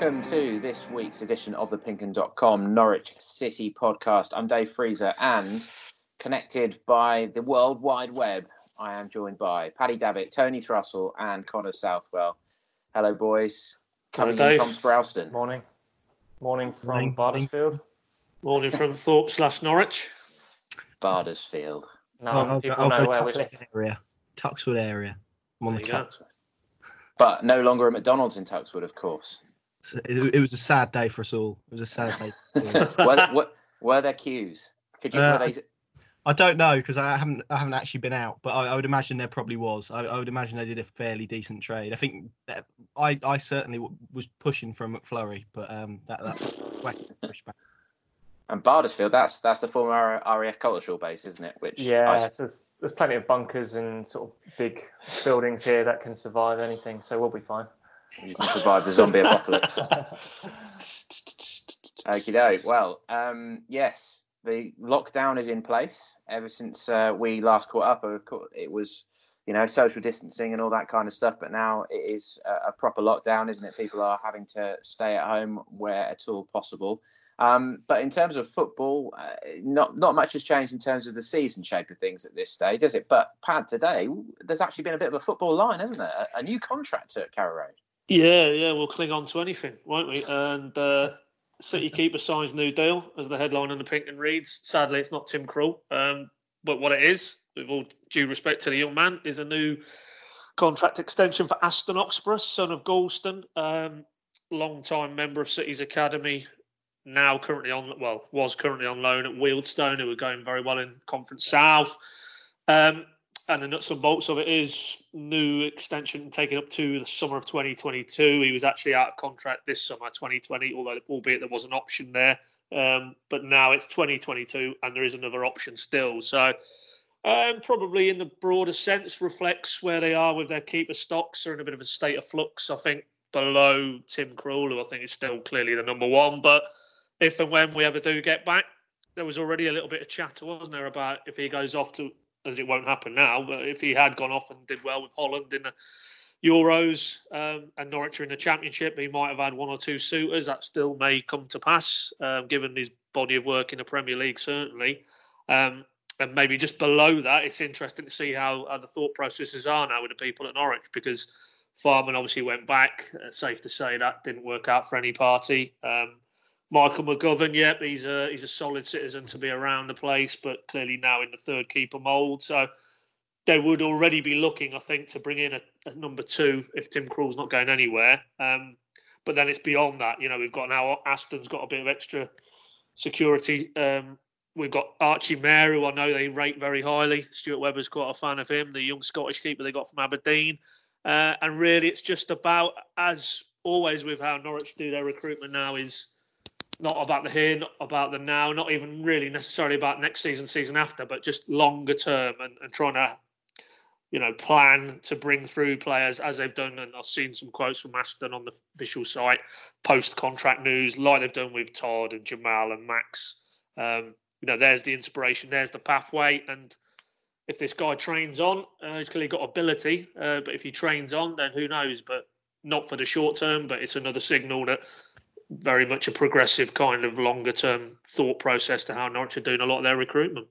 Welcome to this week's edition of the Pinkun.com Norwich City podcast. I'm Dave Freezer and connected by the World Wide Web, I am joined by Paddy Davitt, Tony Thrussell, and Connor Southwell. Hello, boys. Coming Hello, in Dave. from Sprowston. Morning. Morning from Morning. Badersfield. Morning from Thorpe slash Norwich. Badersfield. No, I'll- I'll people go know where we Tuckswood live. area. Tuckswood area. I'm on There the you go. But no longer at McDonald's in Tuckswood, of course. So It, it was a sad day for us all. It was a sad day. for us were, there, were, were there queues? Could you? Uh, they, I don't know because I haven't I haven't actually been out, but I, I would imagine there probably was. I, I would imagine they did a fairly decent trade. I think that, I I certainly w- was pushing for a McFlurry, but um that that whack pushed back. and Badersfield, that's that's the former RAF Coltishall base, isn't it? Which Yeah, I- so there's, there's plenty of bunkers and sort of big buildings here that can survive anything, so we'll be fine. You can survive the zombie apocalypse. Okie doke. Well, um, yes, the lockdown is in place ever since uh, we last caught up. Of course, It was, you know, social distancing and all that kind of stuff. But now it is a, a proper lockdown, isn't it? People are having to stay at home where at all possible. Um, but in terms of football, uh, not not much has changed in terms of the season shape of things at this stage, does it? But Pad, today there's actually been a bit of a football line, hasn't there? A, a new contract at Carrow Road. Yeah, yeah, we'll cling on to anything, won't we? And uh, City keeper signs new deal as the headline on the Pink Un reads. Sadly, it's not Tim Krul, um, but what it is, with all due respect to the young man, is a new contract extension for Aston Oxborough, son of Gorleston, um, long-time member of City's academy. Now currently on, well, was currently on loan at Wealdstone, who were going very well in Conference South. Um, and the nuts and bolts of it is new extension taken up to the summer of 2022. He was actually out of contract this summer 2020, although albeit there was an option there. Um, but now it's 2022, and there is another option still. So um, probably in the broader sense reflects where they are with their keeper stocks. Are in a bit of a state of flux. I think below Tim Krul, who I think is still clearly the number one. But if and when we ever do get back, there was already a little bit of chatter, wasn't there, about if he goes off to as it won't happen now, but if he had gone off and did well with Holland in the Euros um, and Norwich in the Championship, he might have had one or two suitors. That still may come to pass, um, given his body of work in the Premier League, certainly. Um, and maybe just below that, it's interesting to see how, how the thought processes are now with the people at Norwich because Fährmann obviously went back. Uh, safe to say that didn't work out for any party. Um, Michael McGovern, yep, he's a he's a solid citizen to be around the place, but clearly now in the third keeper mould. So they would already be looking, I think, to bring in a, a number two if Tim Krul's not going anywhere. Um, but then it's beyond that. You know, we've got now Aston's got a bit of extra security. Um, we've got Archie Mair, who I know they rate very highly. Stuart Webber's quite a fan of him, the young Scottish keeper they got from Aberdeen. Uh, and really, it's just about, as always with how Norwich do their recruitment now, is not about the here, not about the now, not even really necessarily about next season, season after, but just longer term and, and trying to, you know, plan to bring through players as they've done. And I've seen some quotes from Aston on the official site, post contract news, like they've done with Todd and Jamal and Max. Um, you know, there's the inspiration, there's the pathway. And if this guy trains on, uh, he's clearly got ability, uh, but if he trains on, then who knows? But not for the short term, but it's another signal that very much a progressive kind of longer term thought process to how Norwich are doing a lot of their recruitment.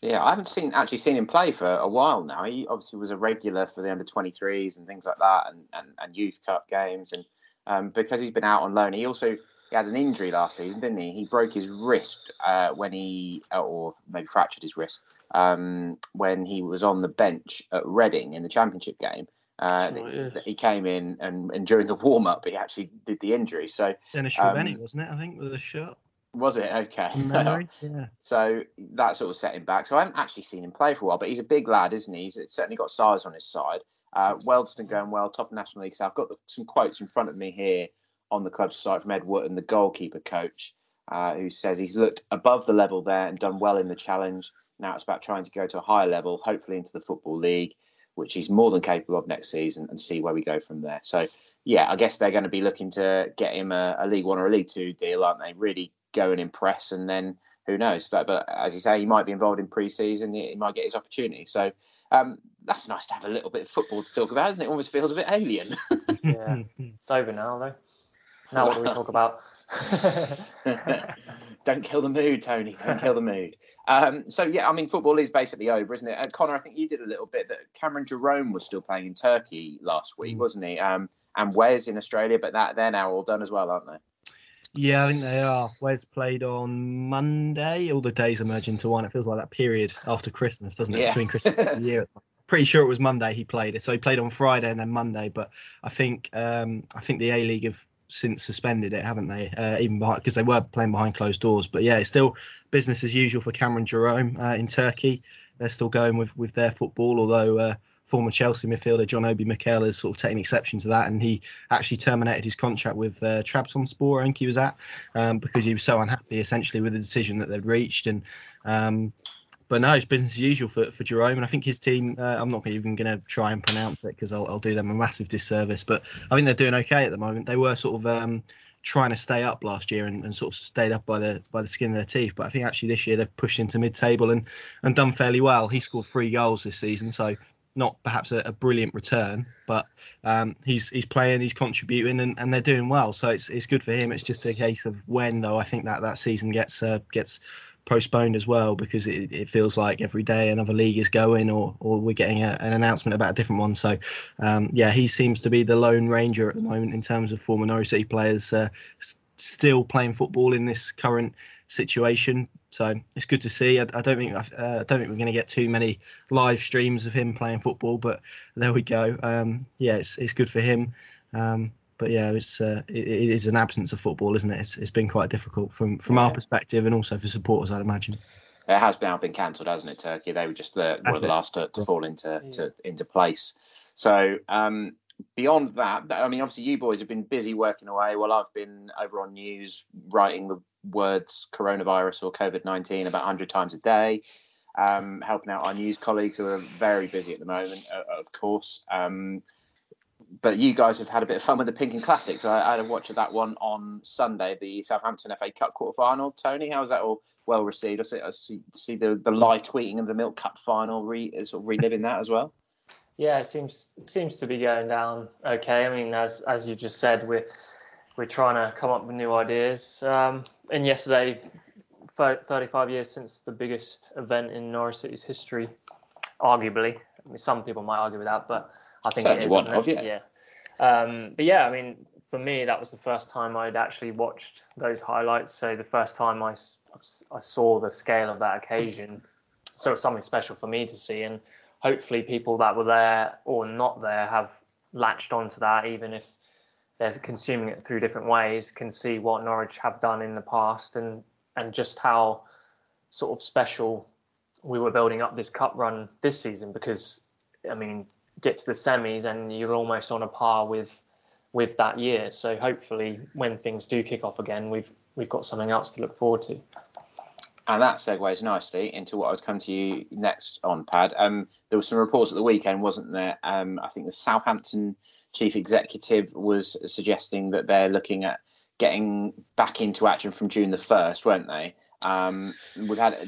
Yeah, I haven't seen actually seen him play for a while now. He obviously was a regular for the under 23s and things like that, and, and, and youth cup games. And um, because he's been out on loan, he also he had an injury last season, didn't he? He broke his wrist uh, when he, or maybe fractured his wrist um, when he was on the bench at Reading in the Championship game. Uh, right, yeah. He came in and, and during the warm up, he actually did the injury. So Dennis Um, wasn't it? I think with a shirt. was it okay? memory. yeah. So that sort of set him back. So I haven't actually seen him play for a while, but he's a big lad, isn't he? He's certainly got size on his side. Uh, Wealdstone going well, top of National League So I've Got some quotes in front of me here on the club's site from Ed Wootton, the goalkeeper coach, uh, who says he's looked above the level there and done well in the challenge. Now it's about trying to go to a higher level, hopefully into the Football League, which he's more than capable of next season, and see where we go from there. So, yeah, I guess they're going to be looking to get him a, a League One or a League Two deal, aren't they? Really go and impress, and then who knows? But, but as you say, he might be involved in pre-season. He, he might get his opportunity. So um, that's nice to have a little bit of football to talk about, isn't it? Almost feels a bit alien. Yeah. It's over now, though. Now what do we talk about? Don't kill the mood, Tony. Don't kill the mood. Um, so yeah, I mean, football is basically over, isn't it? Uh, Connor, I think you did a little bit that Cameron Jerome was still playing in Turkey last week, mm. wasn't he? Um, and Wes in Australia, but that they're now all done as well, aren't they? Yeah, I think they are. Wes played on Monday. All the days are merged into one. It feels like that period after Christmas, doesn't it? Yeah. Between Christmas and New Year. Pretty sure it was Monday he played it. So he played on Friday and then Monday. But I think um, I think the A League have since suspended it, haven't they? Uh, even because they were playing behind closed doors. But yeah, it's still business as usual for Cameron Jerome uh, in Turkey. They're still going with with their football, although uh, former Chelsea midfielder John Obi Mikel has sort of taken exception to that, and he actually terminated his contract with uh, Trabzonspor, I think he was at, um, because he was so unhappy essentially with the decision that they'd reached. And um, but no, it's business as usual for, for Jerome, and I think his team. Uh, I'm not even going to try and pronounce it because I'll, I'll do them a massive disservice. But I think they're doing okay at the moment. They were sort of um, trying to stay up last year and, and, sort of stayed up by the by the skin of their teeth. But I think actually this year they've pushed into mid-table and and done fairly well. He scored three goals this season, so not perhaps a, a brilliant return, but um, he's he's playing, he's contributing, and, and they're doing well. So it's it's good for him. It's just a case of when, though. I think that that season gets uh, gets postponed as well because it, it feels like every day another league is going or or we're getting a, an announcement about a different one. So um, yeah, he seems to be the lone ranger at the moment in terms of former Norwich City players uh, still playing football in this current situation. So it's good to see. I, I don't think uh, I don't think we're going to get too many live streams of him playing football, but there we go. Um, yeah, it's it's good for him. Um, but yeah, it's uh, it, it is an absence of football, isn't it? It's, it's been quite difficult from from yeah. our perspective and also for supporters, I'd imagine. It has now been cancelled, hasn't it? Turkey. They were just the, one of the last to, to fall into yeah. to, into place. So um, beyond that, I mean, obviously, you boys have been busy working away. Well, I've been over on news writing the words coronavirus or COVID 19 about 100 times a day, um, helping out our news colleagues who are very busy at the moment, uh, of course. Um, but you guys have had a bit of fun with the Pink Un Classics. I, I had a watch of that one on Sunday, the Southampton FA Cup quarter final. Tony, how was that all well received? I see, I see, see the, the live tweeting of the Milk Cup final, re, sort of reliving that as well. Yeah, it seems seems to be going down okay. I mean, as as you just said, we're we're trying to come up with new ideas. Um, and yesterday, 35 years since the biggest event in Norwich City's history, arguably. I mean, some people might argue with that, but I think Certainly it is. One of, yeah. yeah. Um, but yeah, I mean, for me, that was the first time I'd actually watched those highlights. So the first time I, I saw the scale of that occasion. So it's something special for me to see. And hopefully, people that were there or not there have latched onto that, even if they're consuming it through different ways, can see what Norwich have done in the past and and just how sort of special we were building up this cup run this season. Because I mean, get to the semis and you're almost on a par with with that year. So hopefully, when things do kick off again, we've we've got something else to look forward to. And that segues nicely into what I was coming to you next on Pad. Um, there were some reports at the weekend, wasn't there? Um, I think the Southampton chief executive was suggesting that they're looking at getting back into action from June the first, weren't they? Um, we've had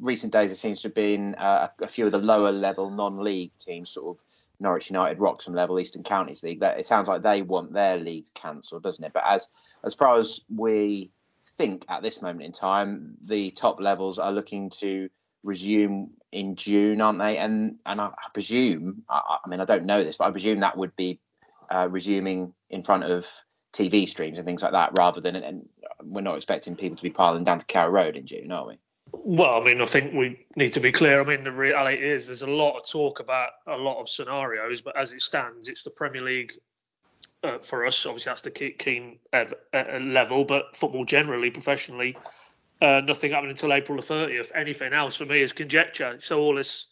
recent days. It seems to have been uh, a few of the lower level non-league teams, sort of Norwich United, Wroxham level, Eastern Counties League. That it sounds like they want their leagues cancelled, doesn't it? But as as far as we think at this moment in time, the top levels are looking to resume in June, aren't they? And and I, I presume, I, I, mean, I don't know this, but I presume that would be uh, resuming in front of TV streams and things like that, rather than and we're not expecting people to be piling down to Carrow Road in June, are we? Well, I mean, I think we need to be clear. I mean, the reality is there's a lot of talk about a lot of scenarios, but as it stands, it's the Premier League uh, for us. Obviously, that's the keen uh, level, but football generally, professionally, uh, nothing happening until April the 30th. Anything else for me is conjecture. So all this,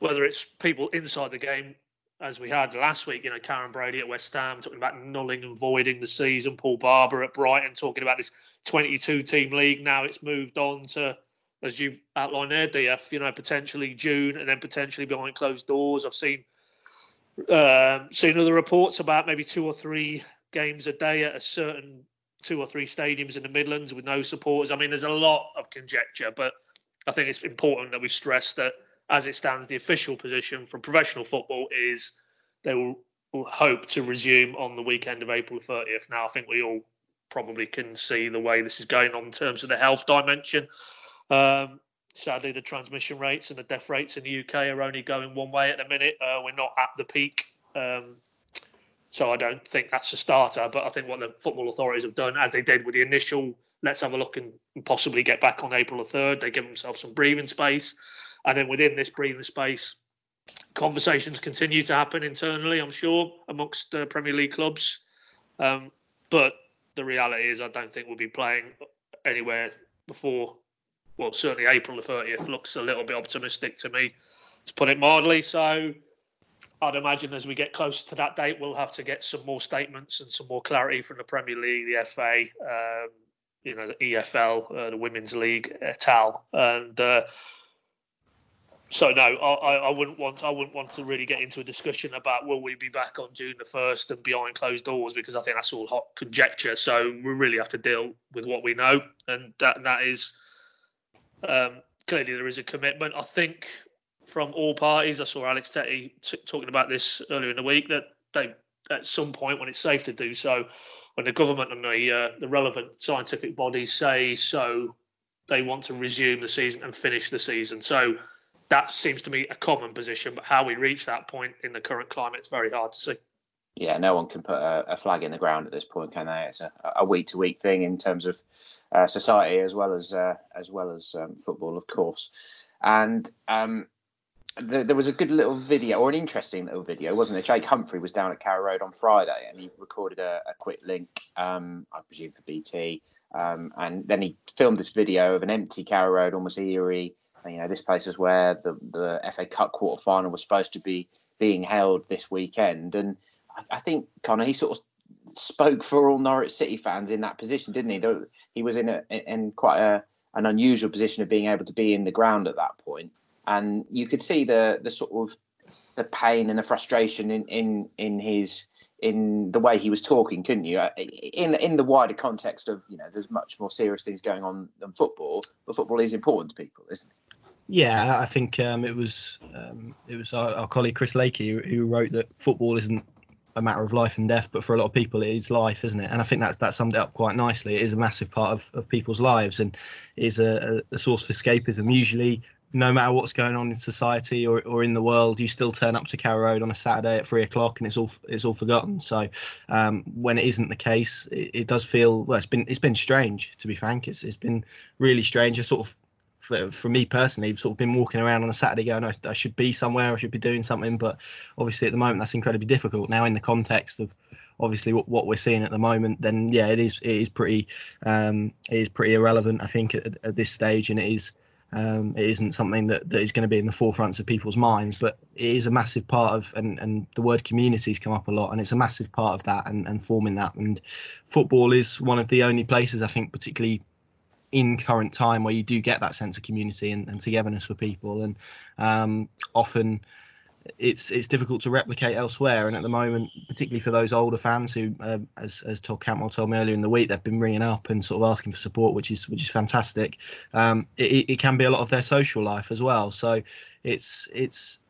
whether it's people inside the game, as we had last week, you know, Karren Brady at West Ham talking about nulling and voiding the season, Paul Barber at Brighton talking about this 22 team league. Now it's moved on to as you've outlined there, DF, you know, potentially June and then potentially behind closed doors. I've seen um, seen other reports about maybe two or three games a day at a certain two or three stadiums in the Midlands with no supporters. I mean, there's a lot of conjecture, but I think it's important that we stress that as it stands, the official position from professional football is they will, will hope to resume on the weekend of April 30th. Now, I think we all probably can see the way this is going on in terms of the health dimension. Um, sadly, the transmission rates and the death rates in the UK are only going one way at the minute. Uh, we're not at the peak. Um, so I don't think that's a starter. But I think what the football authorities have done, as they did with the initial, let's have a look and possibly get back on April the 3rd, they give themselves some breathing space. And then within this breathing space, conversations continue to happen internally, I'm sure, amongst uh, Premier League clubs. Um, but the reality is, I don't think we'll be playing anywhere before, well, certainly April the 30th looks a little bit optimistic to me, to put it mildly. So I'd imagine as we get closer to that date, we'll have to get some more statements and some more clarity from the Premier League, the FA, um, you know, the EFL, uh, the Women's League, et al. and uh, so no, I, I wouldn't want I wouldn't want to really get into a discussion about will we be back on June the first and behind closed doors because I think that's all hot conjecture. So we really have to deal with what we know, and that that is um, clearly there is a commitment. I think from all parties. I saw Alex Tettey t- talking about this earlier in the week that they at some point when it's safe to do so, when the government and the uh, the relevant scientific bodies say so, they want to resume the season and finish the season. So that seems to me a common position, but how we reach that point in the current climate is very hard to see. Yeah, no one can put a, a flag in the ground at this point, can they? It's a week to week thing in terms of uh, society as well as uh, as well as um, football, of course. And um, the, there was a good little video, or an interesting little video, wasn't it? Jake Humphrey was down at Carrow Road on Friday, and he recorded a, a quick link, um, I presume for BT, um, and then he filmed this video of an empty Carrow Road, almost eerie. And, you know, this place is where the the FA Cup quarter final was supposed to be being held this weekend, and I, think Connor he sort of spoke for all Norwich City fans in that position, didn't he? He was in a in quite a an unusual position of being able to be in the ground at that point and you could see the the sort of the pain and the frustration in in in his in the way he was talking, couldn't you? Uh, in in the wider context of you know, there's much more serious things going on than football, but football is important to people, isn't it? Yeah, I think um, it was um, it was our, our, colleague Chris Lakey who, who, wrote that football isn't a matter of life and death, but for a lot of people it is life, isn't it? And I think that's that summed it up quite nicely. It is a massive part of, of people's lives and is a, a source of escapism. Usually no matter what's going on in society or, or in the world, you still turn up to Carrow Road on a Saturday at three o'clock, and it's all it's all forgotten. So um, when it isn't the case, it, it, does feel well. It's been it's been strange to be frank. It's it's been really strange. I sort of for, for me personally, sort of been walking around on a Saturday going, I, I should be somewhere, I should be doing something, but obviously at the moment that's incredibly difficult. Now in the context of obviously what, what we're seeing at the moment, then yeah, it is it is pretty um, it is pretty irrelevant, I think, at, at this stage, and it is um, it isn't something that, that is going to be in the forefronts of people's minds, but it is a massive part of, and, and the word communities come up a lot, and it's a massive part of that and, and forming that. And football is one of the only places, I think, particularly in current time, where you do get that sense of community and, and togetherness for people. And um, often, it's it's difficult to replicate elsewhere. And at the moment, particularly for those older fans who, uh, as as Todd Cantwell told me earlier in the week, they've been ringing up and sort of asking for support, which is which is fantastic. Um, it, it can be a lot of their social life as well. So it's it's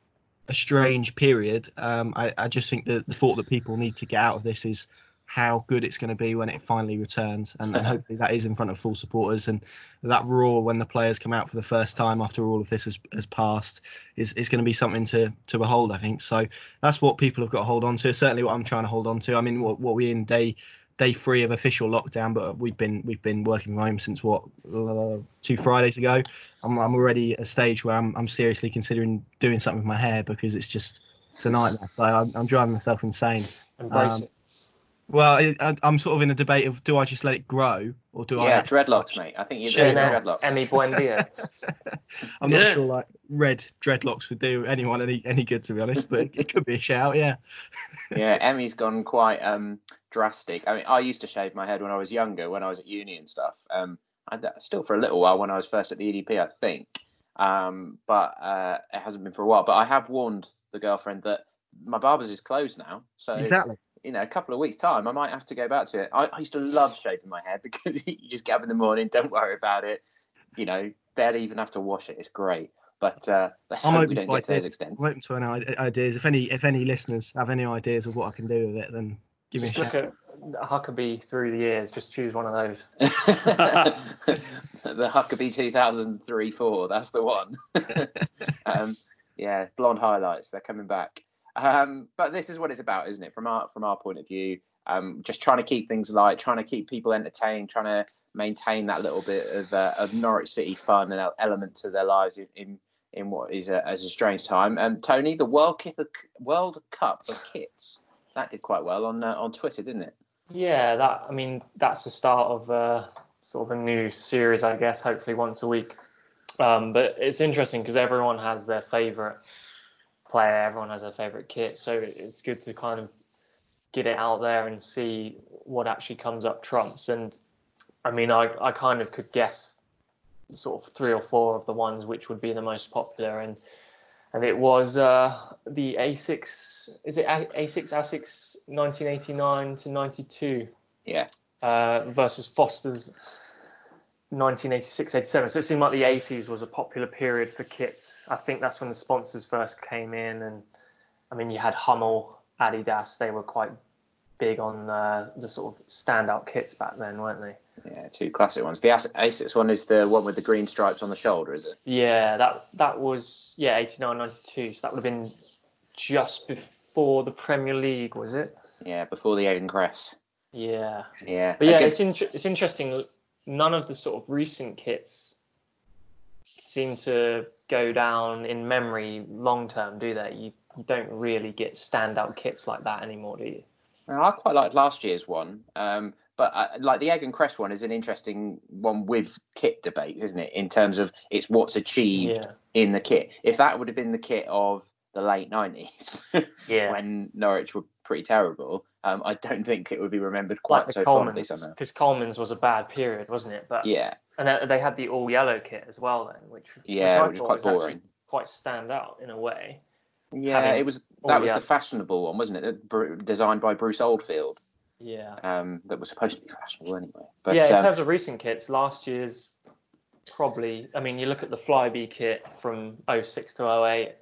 a strange period. Um, I, I just think that the thought that people need to get out of this is how good it's going to be when it finally returns, and, and, hopefully that is in front of full supporters. And that roar when the players come out for the first time after all of this has, has passed is, is going to be something to to behold. I think so. That's what people have got to hold on to. Certainly, what I'm trying to hold on to. I mean, what what we in day day three of official lockdown, but we've been we've been working from home since what uh, two Fridays ago. I'm I'm already at a stage where I'm I'm seriously considering doing something with my hair because it's just it's a nightmare. So I'm, I'm driving myself insane. Embrace um, it. Well, I, am sort of in a debate of do I just let it grow or do yeah, I? Yeah, dreadlocks, mate. I think you're doing dreadlocks. Emi Buendia. I'm not sure like red dreadlocks would do anyone any any good to be honest, but it could be a shout. Yeah. yeah, Emi's gone quite um, drastic. I mean, I used to shave my head when I was younger, when I was at uni and stuff. Um, I, still for a little while when I was first at the EDP, I think. Um, but uh, it hasn't been for a while. But I have warned the girlfriend that my barber's is closed now. So exactly you know, a couple of weeks' time, I might have to go back to it. I, I used to love shaving my hair because you just get up in the morning, don't worry about it. You know, barely even have to wash it. It's great. But uh, let's I'm hope we don't get to those extent. I'm open to any ideas. If any, if any listeners have any ideas of what I can do with it, then Give me a look shout. at Huckerby through the years. Just choose one of those. the Huckerby 2003 4, that's the one. um, yeah, blonde highlights, they're coming back. Um, but this is what it's about, isn't it? From our from our point of view, um, just trying to keep things light, trying to keep people entertained, trying to maintain that little bit of, uh, of Norwich City fun and element to their lives in, in, in what is a, as a strange time. Um, Tony, the World Cup, World Cup of Kits, that did quite well on uh, on Twitter, didn't it? Yeah, that. I mean, that's the start of uh, sort of a new series, I guess. Hopefully, once a week. Um, but it's interesting because everyone has their favorite player, everyone has their favorite kit, so it's good to kind of get it out there and see what actually comes up trumps. And I mean, I, I kind of could guess sort of three or four of the ones which would be the most popular, and and it was uh, the Asics. Is it A- A6 Asics 1989 to 92? Yeah. Uh, versus Foster's 1986 87. So it seemed like the 80s was a popular period for kits. I think that's when the sponsors first came in, and I mean, you had Hummel, Adidas. They were quite big on uh, the sort of standout kits back then, weren't they? Yeah, two classic ones. The Asics one is the one with the green stripes on the shoulder, is it? Yeah, that that was yeah 89 92. So that would have been just before the Premier League, was it? Yeah, before the egg and cress. Yeah. Yeah. But yeah, Again- it's it's interesting. None of the sort of recent kits seem to go down in memory long term, do they? You you don't really get standout kits like that anymore, do you? I quite liked last year's one, um, but uh, like the egg and cress one is an interesting one with kit debates, isn't it? In terms of it's what's achieved Yeah. in the kit. If that would have been the kit of the late nineties, Yeah. when Norwich were pretty terrible, um, I don't think it would be remembered quite like so fondly Colman's, somehow. because Colman's was a bad period, wasn't it? But Yeah, and they- had the all yellow kit as well then, which yeah, which, which thought quite was boring. quite stand out in a way. Yeah, it was that was the the fashionable one, wasn't it? Designed by Bruce Oldfield. Yeah. Um, that was supposed to be fashionable anyway. But yeah, in um, terms of recent kits, last year's probably. I mean, you look at the Flybe kit from 06 to 08,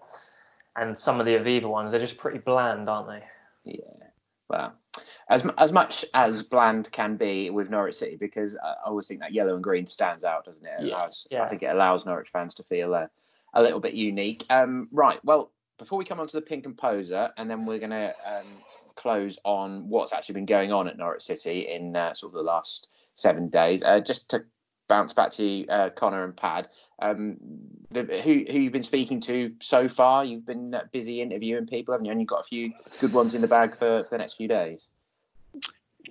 and some of the Aviva ones, they're just pretty bland, aren't they? Yeah. Well, as as much as bland can be with Norwich City, because I always think that yellow and green stands out, doesn't it? It Yeah, allows, yeah. I think it allows Norwich fans to feel uh, a little bit unique. Um, right. Well, before we come on to the pink composer, and then we're going to um, close on what's actually been going on at Norwich City in uh, sort of the last seven days. Uh, just to bounce back to you, uh, Connor and Pad. Um, the, who who you've been speaking to so far? You've been uh, busy interviewing people, haven't you? And you've got a few good ones in the bag for, for the next few days.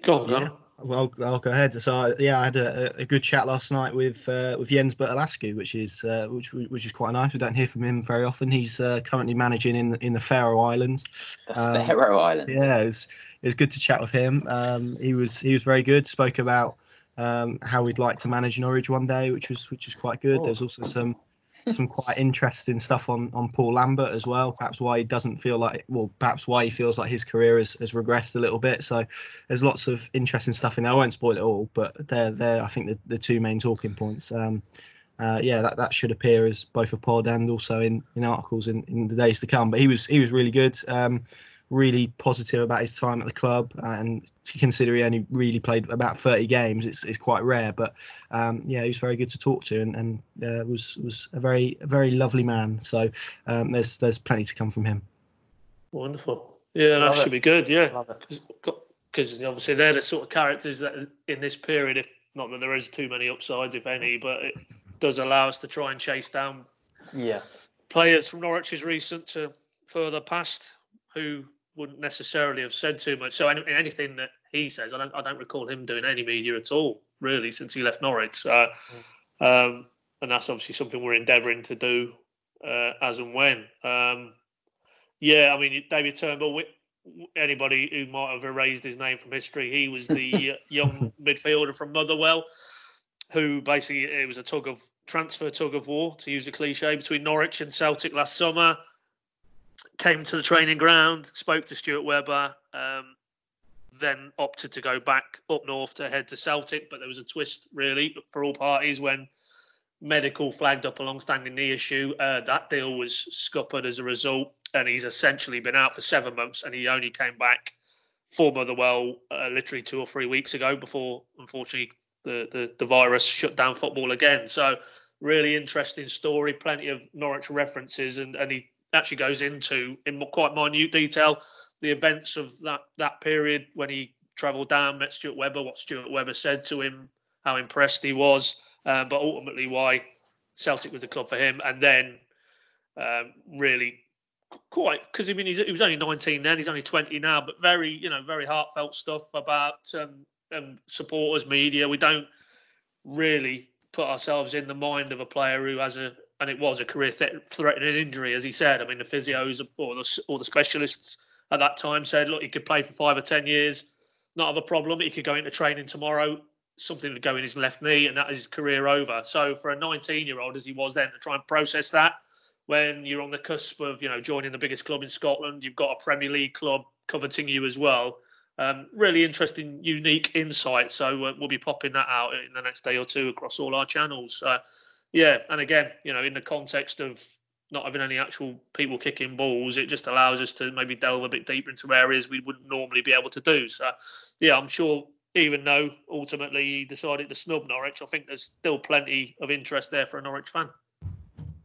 Go on, Yeah. Well, I'll go ahead. So yeah, I had a, a good chat last night with uh, with Jens Berthel Askou, which is uh, which which is quite nice. We don't hear from him very often. He's uh, currently managing in in the Faroe Islands. The Um, Faroe Islands. Yeah, it was it was good to chat with him. Um, he was he was very good. Spoke about um, how we'd like to manage Norwich one day, which was which was quite good. Oh. There's also some some quite interesting stuff on on Paul Lambert as well. Perhaps why he doesn't feel like well, perhaps why he feels like his career has, has regressed a little bit. So there's lots of interesting stuff in there. I won't spoil it all, but they're they're I think the, the two main talking points. Um, uh, yeah, that, that should appear as both a pod and also in, in articles in, in the days to come. But he was he was really good. Um, really positive about his time at the club and to consider he only really played about 30 games it's, it's quite rare but um, yeah he was very good to talk to and, and uh, was was a very very lovely man so um, there's there's plenty to come from him Wonderful. Yeah, that Love should it. be good. Yeah, because obviously they're the sort of characters that in this period, if not that there is too many upsides, if any, but it does allow us to try and chase down Yeah. players from Norwich's recent to further past who wouldn't necessarily have said too much. So any, anything that he says, I don't, I don't recall him doing any media at all, really, since he left Norwich. So, um, and that's obviously something we're endeavouring to do uh, as and when. Um, yeah, I mean, David Turnbull, anybody who might have erased his name from history, he was the uh, young midfielder from Motherwell who basically it was a tug of transfer tug of war to use a cliche between Norwich and Celtic last summer. Came to the training ground, spoke to Stuart Webber, um, then opted to go back up north to head to Celtic. But there was a twist really for all parties when medical flagged up a long-standing knee issue. Uh, that deal was scuppered as a result, and he's essentially been out for seven months, and he only came back for Motherwell uh, literally two or three weeks ago before, unfortunately, the, the, the virus shut down football again. So, really interesting story, plenty of Norwich references, and, and he actually goes into in quite minute detail the events of that, that period when he travelled down, met Stuart Webber, what Stuart Webber said to him, how impressed he was, um, but ultimately why Celtic was the club for him, and then um, really quite because I mean he was only 19 then, he's only 20 now, but very you know very heartfelt stuff about um, um, supporters, media. We don't really put ourselves in the mind of a player who has a and it was a career threatening injury, as he said. I mean, the physios or the, or the specialists at that time said, look, he could play for five or ten years, not have a problem. He could go into training tomorrow, something would go in his left knee, and that is his career over. So for a 19 year old, as he was then, to try and process that when you're on the cusp of you know joining the biggest club in Scotland, you've got a Premier League club coveting you as well. Um, really interesting, unique insight. So uh, we'll be popping that out in the next day or two across all our channels. Uh, yeah, and again, you know, in the context of not having any actual people kicking balls, it just allows us to maybe delve a bit deeper into areas we wouldn't normally be able to do. So, yeah, I'm sure even though ultimately he decided to snub Norwich, I think there's still plenty of interest there for a Norwich fan.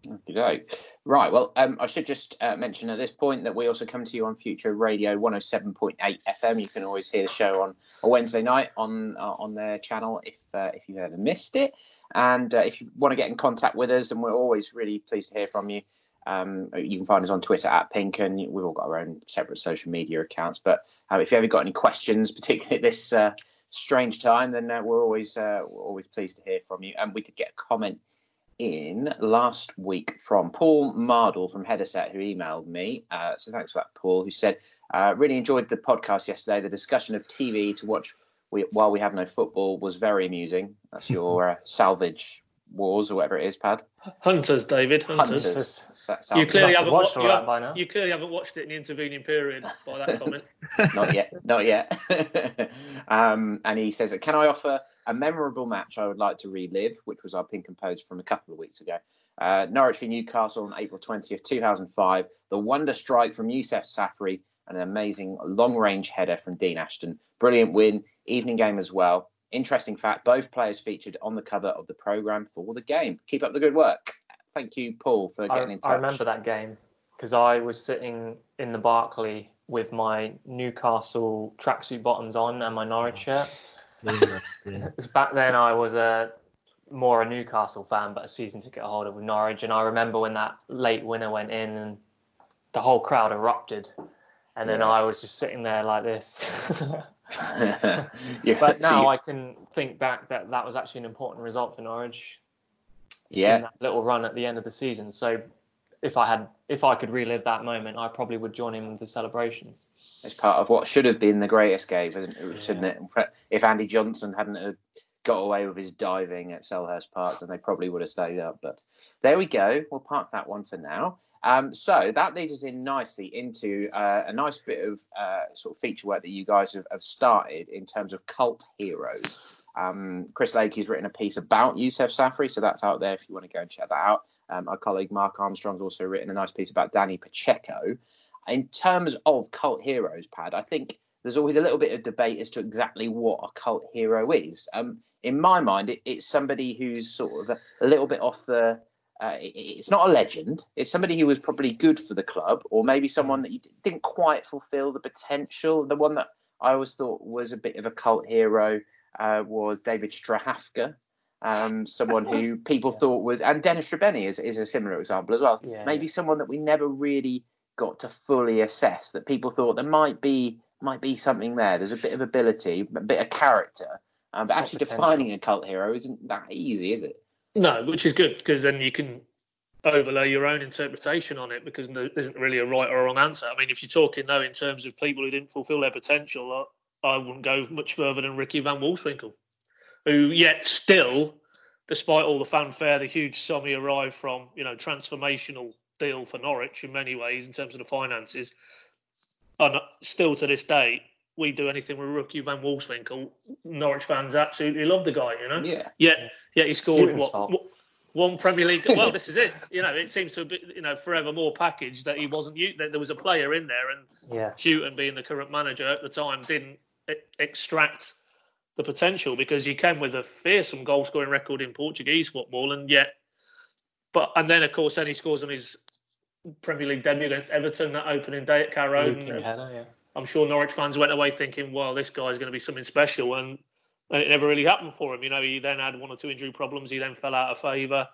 Okay, right. Well, um, I should just uh, mention at this point that we also come to you on Future Radio 107.8 FM. You can always hear the show on a Wednesday night on uh, on their channel if uh, if you've ever missed it. And uh, if you want to get in contact with us, and we're always really pleased to hear from you. Um, you can find us on Twitter at Pink, and we've all got our own separate social media accounts. But um, if you ever got any questions, particularly at this uh, strange time, then uh, we're always always pleased to hear from you. And we could get a comment in last week from Paul Mardle from Hethersett, who emailed me. Uh, so thanks for that, Paul, who said, uh, really enjoyed the podcast yesterday. The discussion of TV to watch we, while we have no football was very amusing. That's your uh, salvage wars or whatever it is, Pad. Hunters, David. Hunters. Hunters. You clearly haven't watched, watched you, by now. You clearly haven't watched it in the intervening period by that comment. not yet. Not yet. um, and he says, "Can I offer a memorable match I would like to relive, which was our Pink Un post from a couple of weeks ago? Uh, Norwich v Newcastle on April twentieth, two thousand five. The wonder strike from Youssef Safri." And an amazing long range header from Dean Ashton. Brilliant win, evening game as well. Interesting fact both players featured on the cover of the programme for the game. Keep up the good work. Thank you, Paul, for getting I, in touch. I remember that game because I was sitting in the Barclay with my Newcastle tracksuit bottoms on and my Norwich shirt. Back then, I was a more a Newcastle fan, but a season to get ticket holder with Norwich. And I remember when that late winner went in and the whole crowd erupted. And then yeah. I was just sitting there like this. yeah, but now so you... I can think back that that was actually an important result for Norwich. Yeah, that little run at the end of the season. So if I had, if I could relive that moment, I probably would join in with the celebrations. It's part of what should have been the great escape, shouldn't it? If Andy Johnson hadn't got away with his diving at Selhurst Park, then they probably would have stayed up. But there we go. We'll park that one for now. Um, so that leads us in nicely into uh, a nice bit of uh, sort of feature work that you guys have, have started in terms of cult heroes. Um, Chris Lakey has written a piece about Youssef Safri, so that's out there if you want to go and check that out. Um, our colleague Mark Armstrong's also written a nice piece about Danny Pacheco. In terms of cult heroes, Pad, I think there's always a little bit of debate as to exactly what a cult hero is. Um, in my mind, it, it's somebody who's sort of a, a little bit off the uh, it's not a legend. It's somebody who was probably good for the club, or maybe someone that you didn't quite fulfil the potential. The one that I always thought was a bit of a cult hero uh, was David Strihavka, um, someone who people yeah. thought was, and Dennis Srbeny is, is a similar example as well. Yeah. Maybe someone that we never really got to fully assess. That people thought there might be might be something there. There's a bit of ability, a bit of character, um, but actually defining a cult hero isn't that easy, is it? No, which is good because then you can overlay your own interpretation on it because there isn't really a right or wrong answer. I mean, if you're talking though in terms of people who didn't fulfil their potential, I, wouldn't go much further than Ricky Van Wolfswinkel, who yet still, despite all the fanfare, the huge sum he arrived from, you know, transformational deal for Norwich in many ways in terms of the finances, and still to this day we do anything with Ricky Van Wolfswinkel, Norwich fans absolutely love the guy, you know? Yeah. Yeah, yeah, he scored what, what, one Premier League. Well, this is it. You know, it seems to be you know forever more packaged that he wasn't. That there was a player in there, and Yeah. Hughton being the current manager at the time didn't extract the potential because he came with a fearsome goal scoring record in Portuguese football, and yet, but and then of course then he scores on his Premier League debut against Everton that opening day at Carrow. And header, yeah. I'm sure Norwich fans went away thinking, well, this guy's going to be something special. And, and it never really happened for him. You know, he then had one or two injury problems. He then fell out of favour.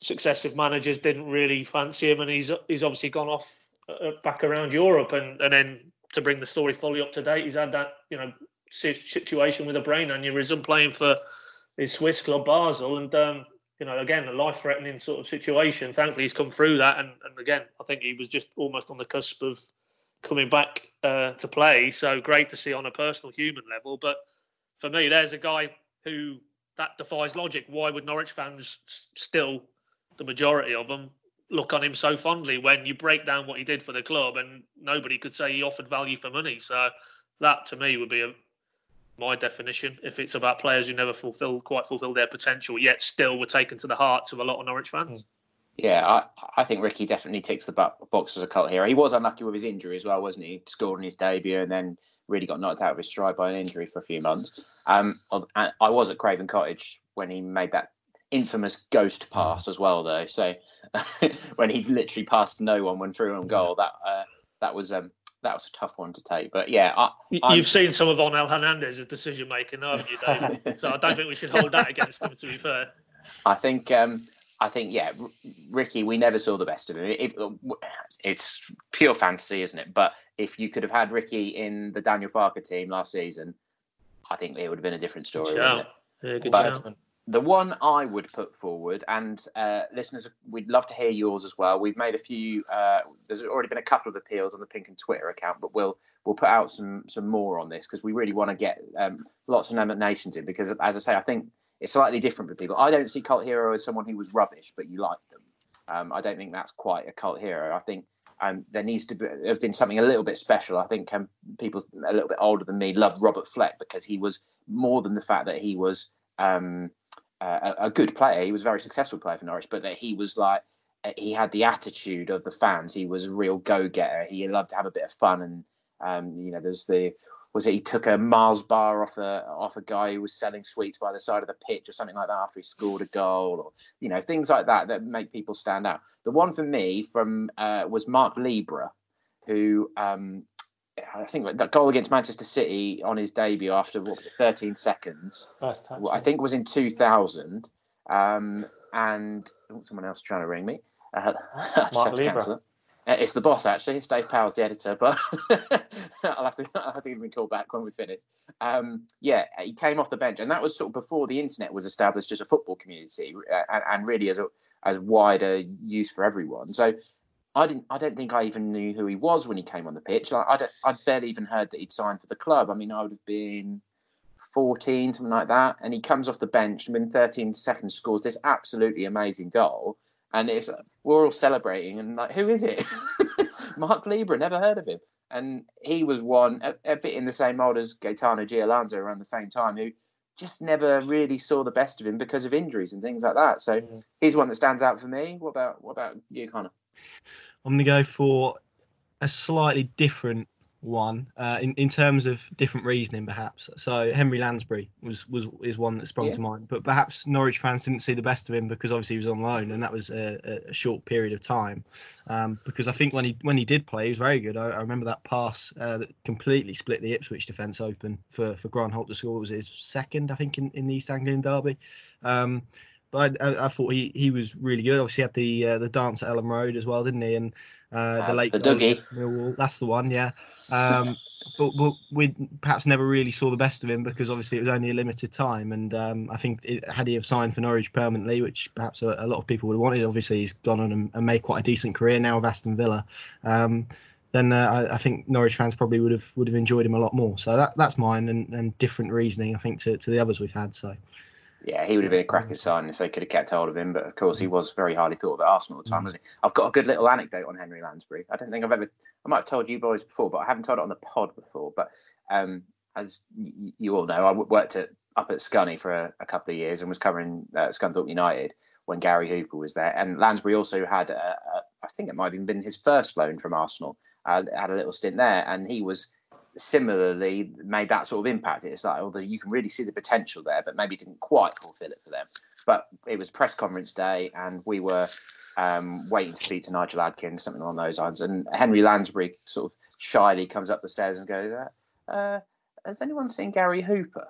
Successive managers didn't really fancy him. And he's he's obviously gone off uh, back around Europe. And, and then to bring the story fully up to date, he's had that, you know, situation with a brain aneurysm playing for his Swiss club Basel. And, um, you know, again, a life threatening sort of situation. Thankfully, he's come through that. And, and again, I think he was just almost on the cusp of coming back uh, to play. So great to see on a personal human level. But for me, there's a guy who that defies logic. Why would Norwich fans still, the majority of them, look on him so fondly when you break down what he did for the club and nobody could say he offered value for money? So that to me would be a, my definition. If it's about players who never fulfilled quite fulfilled their potential, yet still were taken to the hearts of a lot of Norwich fans. Yeah, I, I think Ricky definitely ticks the box as a cult hero. He was unlucky with his injury as well, wasn't he? He scored in his debut and then really got knocked out of his stride by an injury for a few months. Um, and I was at Craven Cottage when he made that infamous ghost pass as well, though. So when he literally passed no one when through on goal, that uh, that was um, that was a tough one to take. But yeah, I, I'm- You've seen some of Onel Hernandez's decision making, haven't you, David? so I don't think we should hold that against him. To be fair, I think um, I think yeah, Ricky. We never saw the best of him. It, it- it's pure fantasy, isn't it? But if you could have had Ricky in the Daniel Farke team last season, I think it would have been a different story. Yeah, good But- shout. The one I would put forward, and uh, listeners, we'd love to hear yours as well. We've made a few. Uh, there's already been a couple of appeals on the Pink Un Twitter account, but we'll we'll put out some some more on this because we really want to get um, lots of nominations in. Because as I say, I think it's slightly different for people. I don't see cult hero as someone who was rubbish, but you like them. Um, I don't think that's quite a cult hero. I think um, there needs to be, have been something a little bit special. I think um, people a little bit older than me love Robert Fleck because he was more than the fact that he was um, uh, a, a good player. He was a very successful player for Norwich, but that he was like uh, he had the attitude of the fans. He was a real go-getter. He loved to have a bit of fun, and um, you know, there's the was it he took a Mars bar off a off a guy who was selling sweets by the side of the pitch or something like that after he scored a goal, or you know, things like that that make people stand out. The one for me from uh, was Mark Libbra, who um, I think that goal against Manchester City on his debut after what was it, 13 seconds. First. Well, I think it was in 2000. Um, and oh, someone else trying to ring me. Uh, Mark Libbra. Uh, it's the boss actually. It's Dave Powell's the editor, but I'll have to I'll have to give him a call back when we finish. Um, yeah, he came off the bench, and that was sort of before the internet was established as a football community, uh, and, and really as a as wider use for everyone. So I didn't. I don't think I even knew who he was when he came on the pitch. Like, I don't, I'd barely even heard that he'd signed for the club. I mean, I would have been 14, something like that. And he comes off the bench and in 13 seconds scores this absolutely amazing goal. And it's we're all celebrating and like, who is it? Mark Libbra, never heard of him. And he was one a, a bit in the same mold as Gaetano Giallanza around the same time, who just never really saw the best of him because of injuries and things like that. So Mhm. he's one that stands out for me. What about what about you, Connor? I'm going to go for a slightly different one uh, in in terms of different reasoning, perhaps. So Henry Lansbury was was is one that sprung Yeah. to mind, but perhaps Norwich fans didn't see the best of him because obviously he was on loan, and that was a, a- short period of time. Um, because I think when he when he did play, he was very good. I, I remember that pass uh, that completely split the Ipswich defence open for for Grant Holt to score. It was his second, I think, in, in the East Anglian derby. Um, but I, I, thought he, he was really good. Obviously, had the uh, the dance at Elland Road as well, didn't he? And uh, the Uh, late the Dougie. Millwall. That's the one, yeah. Um, but, but we perhaps never really saw the best of him because obviously it was only a limited time. And um, I think it, had he have signed for Norwich permanently, which perhaps a, a lot of people would have wanted, obviously he's gone on and, and made quite a decent career now with Aston Villa. Um, then uh, I, I think Norwich fans probably would have would have enjoyed him a lot more. So that that's mine and, and different reasoning I think to, to the others we've had. So Yeah, he would have been a cracker sign if they could have kept hold of him. But of course, he was very highly thought of at Arsenal at the time, Mm. wasn't he? I've got a good little anecdote on Henry Lansbury. I don't think I've ever, I might have told you boys before, but I haven't told it on the pod before. But um, as you all know, I worked at, up at Scunny for a, a couple of years and was covering uh, Scunthorpe United. when Gary Hooper was there. And Lansbury also had, a, a, I think it might have even been his first loan from Arsenal. Uh, had a little stint there, and he was similarly made that sort of impact. It's like, although you can really see the potential there, but maybe didn't quite fulfill it for them. But it was press conference day, and we were um, waiting to speak to Nigel Adkins, something along those lines. And Henry Lansbury sort of shyly comes up the stairs and goes, uh, uh "Has anyone seen Gary Hooper?"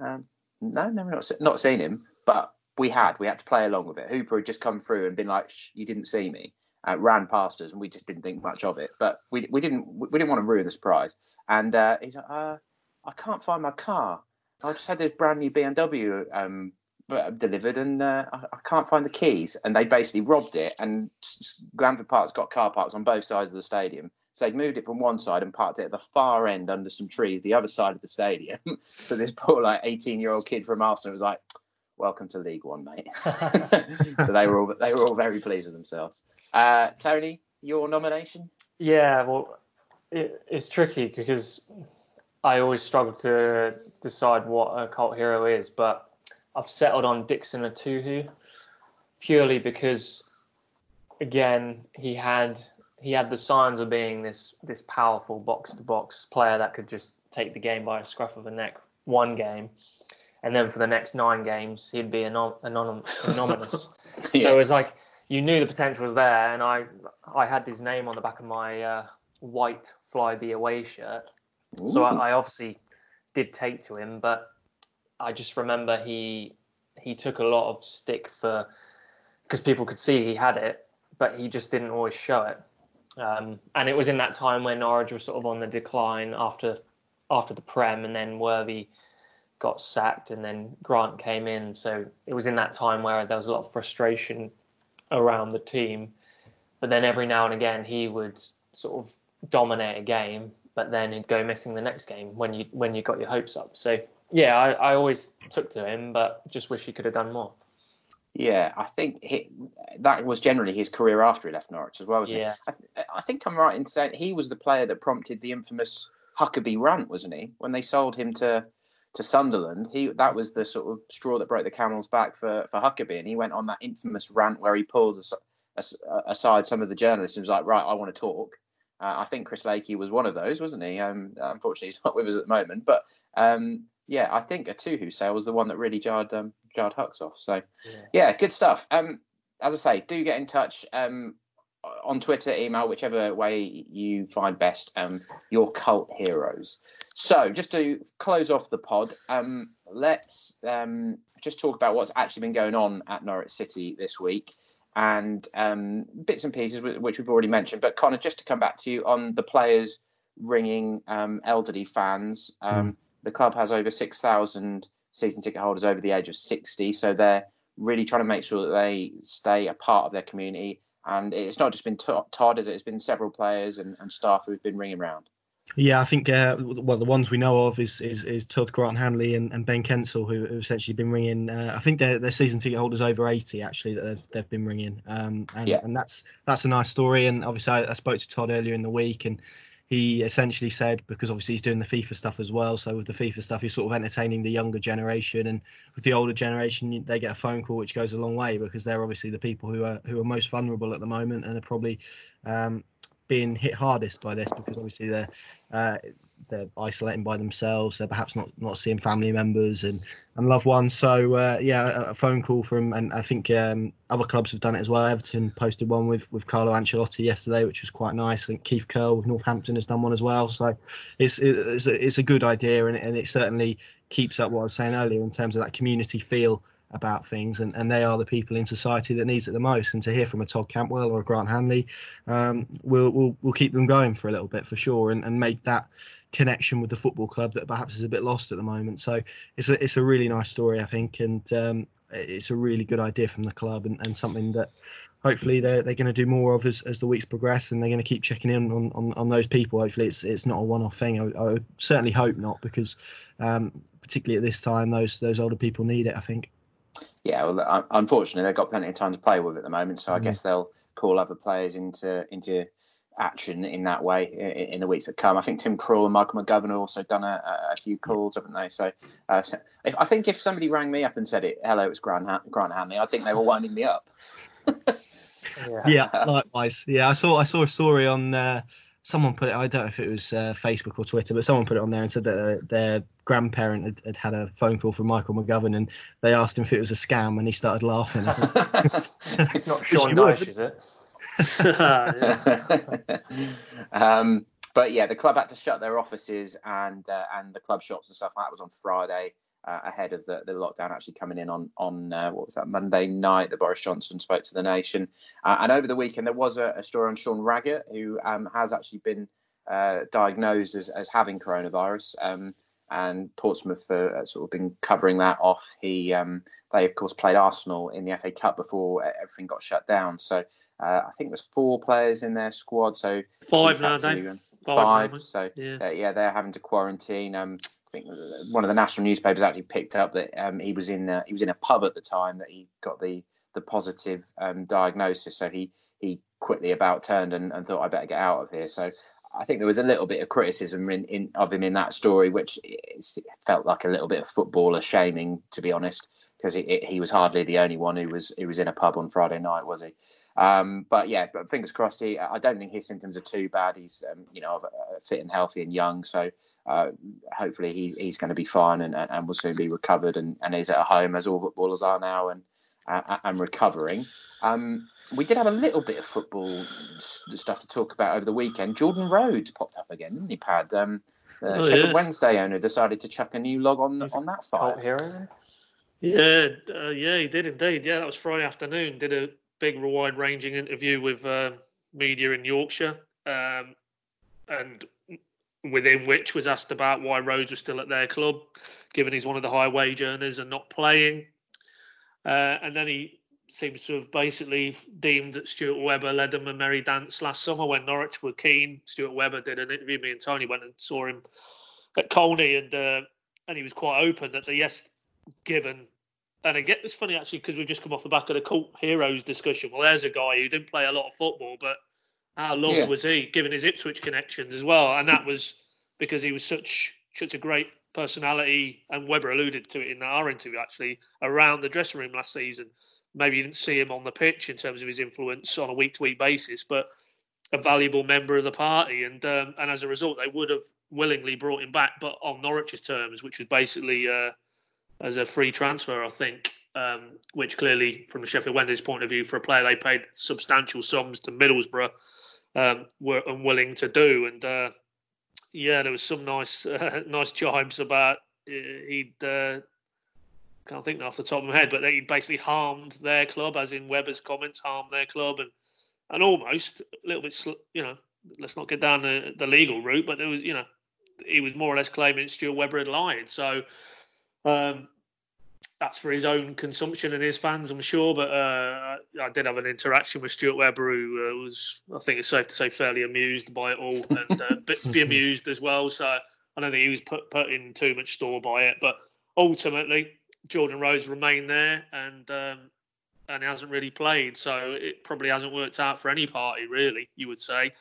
Um, no, never not not seen him, but we had we had to play along with it. Hooper had just come through and been like, "You didn't see me." Uh, ran past us and we just didn't think much of it. But we, we didn't we didn't want to ruin the surprise. And uh, he's like, uh, "I can't find my car. I just had this brand new BMW um, delivered and uh, I, I, can't find the keys. And they basically robbed it. And Glanford Park's got car parks on both sides of the stadium. So they'd moved it from one side and parked it at the far end under some trees, the other side of the stadium. so this poor like 18 year old kid from Arsenal was like, "Welcome to League One, mate." so they were all they were all very pleased with themselves. Uh, Tony, your nomination? Yeah, well, it, it's tricky because I always struggle to decide what a cult hero is, but I've settled on Dixon Etuhu purely because, again, he had he had the signs of being this this powerful box to box player that could just take the game by a scruff of the neck one game, and then for the next nine games he'd be anom- anom- anonymous. yeah. So it was like you knew the potential was there, and I I had his name on the back of my uh, white Flybe away shirt. Ooh. So I, I obviously did take to him, but I just remember he he took a lot of stick for because people could see he had it, but he just didn't always show it. Um, and it was in that time when Norwich was sort of on the decline after after the Prem, and then Worthy got sacked, and then Grant came in. So it was in that time where there was a lot of frustration around the team. But then every now and again, he would sort of dominate a game, but then he'd go missing the next game when you when you got your hopes up. So yeah, I, I always took to him, but just wish he could have done more. Yeah, I think he, that was generally his career after he left Norwich as well. yeah, I, I, think I'm right in saying he was the player that prompted the infamous Huckerby rant, wasn't he? When they sold him to to Sunderland, he that was the sort of straw that broke the camel's back for for Huckerby, and he went on that infamous rant where he pulled aside some of the journalists and was like, "Right, I want to talk." Uh, I think Chris Lakey was one of those, wasn't he? Um, unfortunately, he's not with us at the moment, but um, yeah, I think Etuhu sale was the one that really jarred um, jarred Hucks off. So yeah. yeah, good stuff. Um, as I say, do get in touch um, on Twitter, email, whichever way you find best. Um, your cult heroes. So just to close off the pod, um, let's um, just talk about what's actually been going on at Norwich City this week and um, bits and pieces which we've already mentioned. But Connor, just to come back to you on the players ringing um, elderly fans. Um, mm the club has over 6,000 season ticket holders over the age of 60. So they're really trying to make sure that they stay a part of their community. And it's not just been Todd, is it? It's been several players and, and staff who've been ringing around. Yeah, I think uh, well the ones we know of is is, is Todd Grant Hanley and, and Ben Kensel who have essentially been ringing. Uh, I think their their season ticket holders over eighty actually that they've, they've been ringing. Um, and, yeah. and that's that's a nice story. And obviously I, I, spoke to Todd earlier in the week and he essentially said because obviously he's doing the FIFA stuff as well. So with the FIFA stuff, he's sort of entertaining the younger generation, and with the older generation, they get a phone call, which goes a long way because they're obviously the people who are who are most vulnerable at the moment and are probably um, being hit hardest by this because obviously they're uh, they're isolating by themselves. They're perhaps not not seeing family members and, and loved ones. So uh, yeah, a, a, phone call from and I think um, other clubs have done it as well. Everton posted one with with Carlo Ancelotti yesterday, which was quite nice. I think Keith Curle with Northampton has done one as well. So it's it's a, it's a good idea and, and it certainly keeps up what I was saying earlier in terms of that community feel about things, and, and they are the people in society that needs it the most. And to hear from a Todd Cantwell or a Grant Hanley, um, we'll, we'll we'll keep them going for a little bit for sure, and, and make that connection with the football club that perhaps is a bit lost at the moment. So it's a it's a really nice story, I think, and um, it's a really good idea from the club, and, and something that hopefully they're, they're going to do more of as, as the weeks progress and they're going to keep checking in on, on, on those people hopefully it's it's not a one-off thing I, I certainly hope not because um, particularly at this time those those older people need it I think yeah, well, unfortunately, they've got plenty of time to play with at the moment, so I mm. guess they'll call other players into into action in that way in, in, the weeks that come. I think Tim Krul and Michael McGovern have also done a, a few calls, haven't they? So, uh, so if, I think if somebody rang me up and said it, hello, it's Grant, Grant Hanley, I think they were winding me up. yeah. yeah, likewise. Yeah, I saw I saw a story on uh, someone put it. I don't know if it was uh, Facebook or Twitter, but someone put it on there and said that uh, their grandparent had, had, had a phone call from Michael McGovern, and they asked him if it was a scam, and he started laughing. it's not Sean Dyche, is it? um, but yeah, the club had to shut their offices and uh, and the club shops and stuff. Like that was on Friday uh, ahead of the, the lockdown actually coming in on on uh, what was that Monday night that Boris Johnson spoke to the nation. Uh, and over the weekend there was a, a story on Sean Raggett who um, has actually been uh, diagnosed as, as having coronavirus. Um, and Portsmouth have uh, sort of been covering that off. He um, they of course played Arsenal in the FA Cup before everything got shut down. So uh, I think there's four players in their squad. So five now, Dave. Five. five so yeah. Uh, yeah, they're having to quarantine. Um, think one of the national newspapers actually picked up that um, he was in uh, he was in a pub at the time that he got the the positive um, diagnosis. So he he quickly about turned and, and thought I better get out of here. So I think there was a little bit of criticism in, in of him in that story, which felt like a little bit of footballer shaming, to be honest, because he was hardly the only one who was who was in a pub on Friday night, was he? Um, but yeah, but fingers crossed. He, I don't think his symptoms are too bad. He's um, you know fit and healthy and young, so uh, hopefully he, he's going to be fine and, and will soon be recovered and, and is at home as all footballers are now and uh, and recovering. Um, we did have a little bit of football stuff to talk about over the weekend. Jordan Rhodes popped up again, didn't he, Pad? Um, uh, oh, Sheffield yeah. Wednesday owner decided to chuck a new log on he's on that fire. hero. Yeah, uh, yeah, he did indeed. Yeah, that was Friday afternoon. Did a big, wide-ranging interview with uh, media in Yorkshire, um, and within which was asked about why Rhodes was still at their club, given he's one of the high wage earners and not playing. Uh, and then he seems to have basically deemed that Stuart Webber led them a merry dance last summer when Norwich were keen. Stuart Webber did an interview. Me and Tony went and saw him at Colney, and uh, and he was quite open that the yes given. And again, this funny actually because we've just come off the back of the cult heroes discussion. Well, there's a guy who didn't play a lot of football, but how loved yeah. was he, given his Ipswich connections as well? And that was because he was such such a great personality. And Webber alluded to it in our interview actually around the dressing room last season. Maybe you didn't see him on the pitch in terms of his influence on a week to week basis, but a valuable member of the party. And um, and as a result, they would have willingly brought him back, but on Norwich's terms, which was basically uh, as a free transfer, I think. Um, which clearly, from the Sheffield Wednesday's point of view, for a player they paid substantial sums to Middlesbrough, um, were unwilling to do. And uh, yeah, there was some nice uh, nice jibes about uh, he'd uh, can't think off the top of my head, but he basically harmed their club, as in Webber's comments harmed their club, and and almost a little bit, you know, let's not get down the, the legal route, but there was, you know, he was more or less claiming Stuart Webber had lied. So um, that's for his own consumption and his fans, I'm sure. But uh, I did have an interaction with Stuart Webber, who uh, was, I think it's safe to say, fairly amused by it all and uh, be, be, amused as well. So I don't think he was put, putting too much store by it. But ultimately, Jordan Rhodes remained there and um, and he hasn't really played. So it probably hasn't worked out for any party, really, you would say.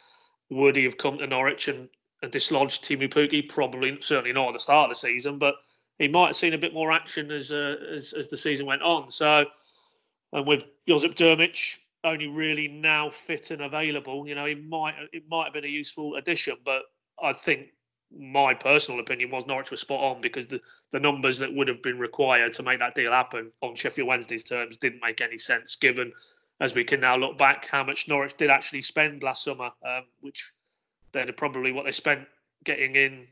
Would he have come to Norwich and, and dislodged Teemu Pukki? Probably, certainly not at the start of the season, but he might have seen a bit more action as uh, as, as the season went on. So, and with Josip Drmic only really now fit and available, you know, he might it might have been a useful addition. But I think my personal opinion was Norwich was spot on because the, the numbers that would have been required to make that deal happen on Sheffield Wednesday's terms didn't make any sense, given as we can now look back how much Norwich did actually spend last summer, um, which they're probably what they spent getting in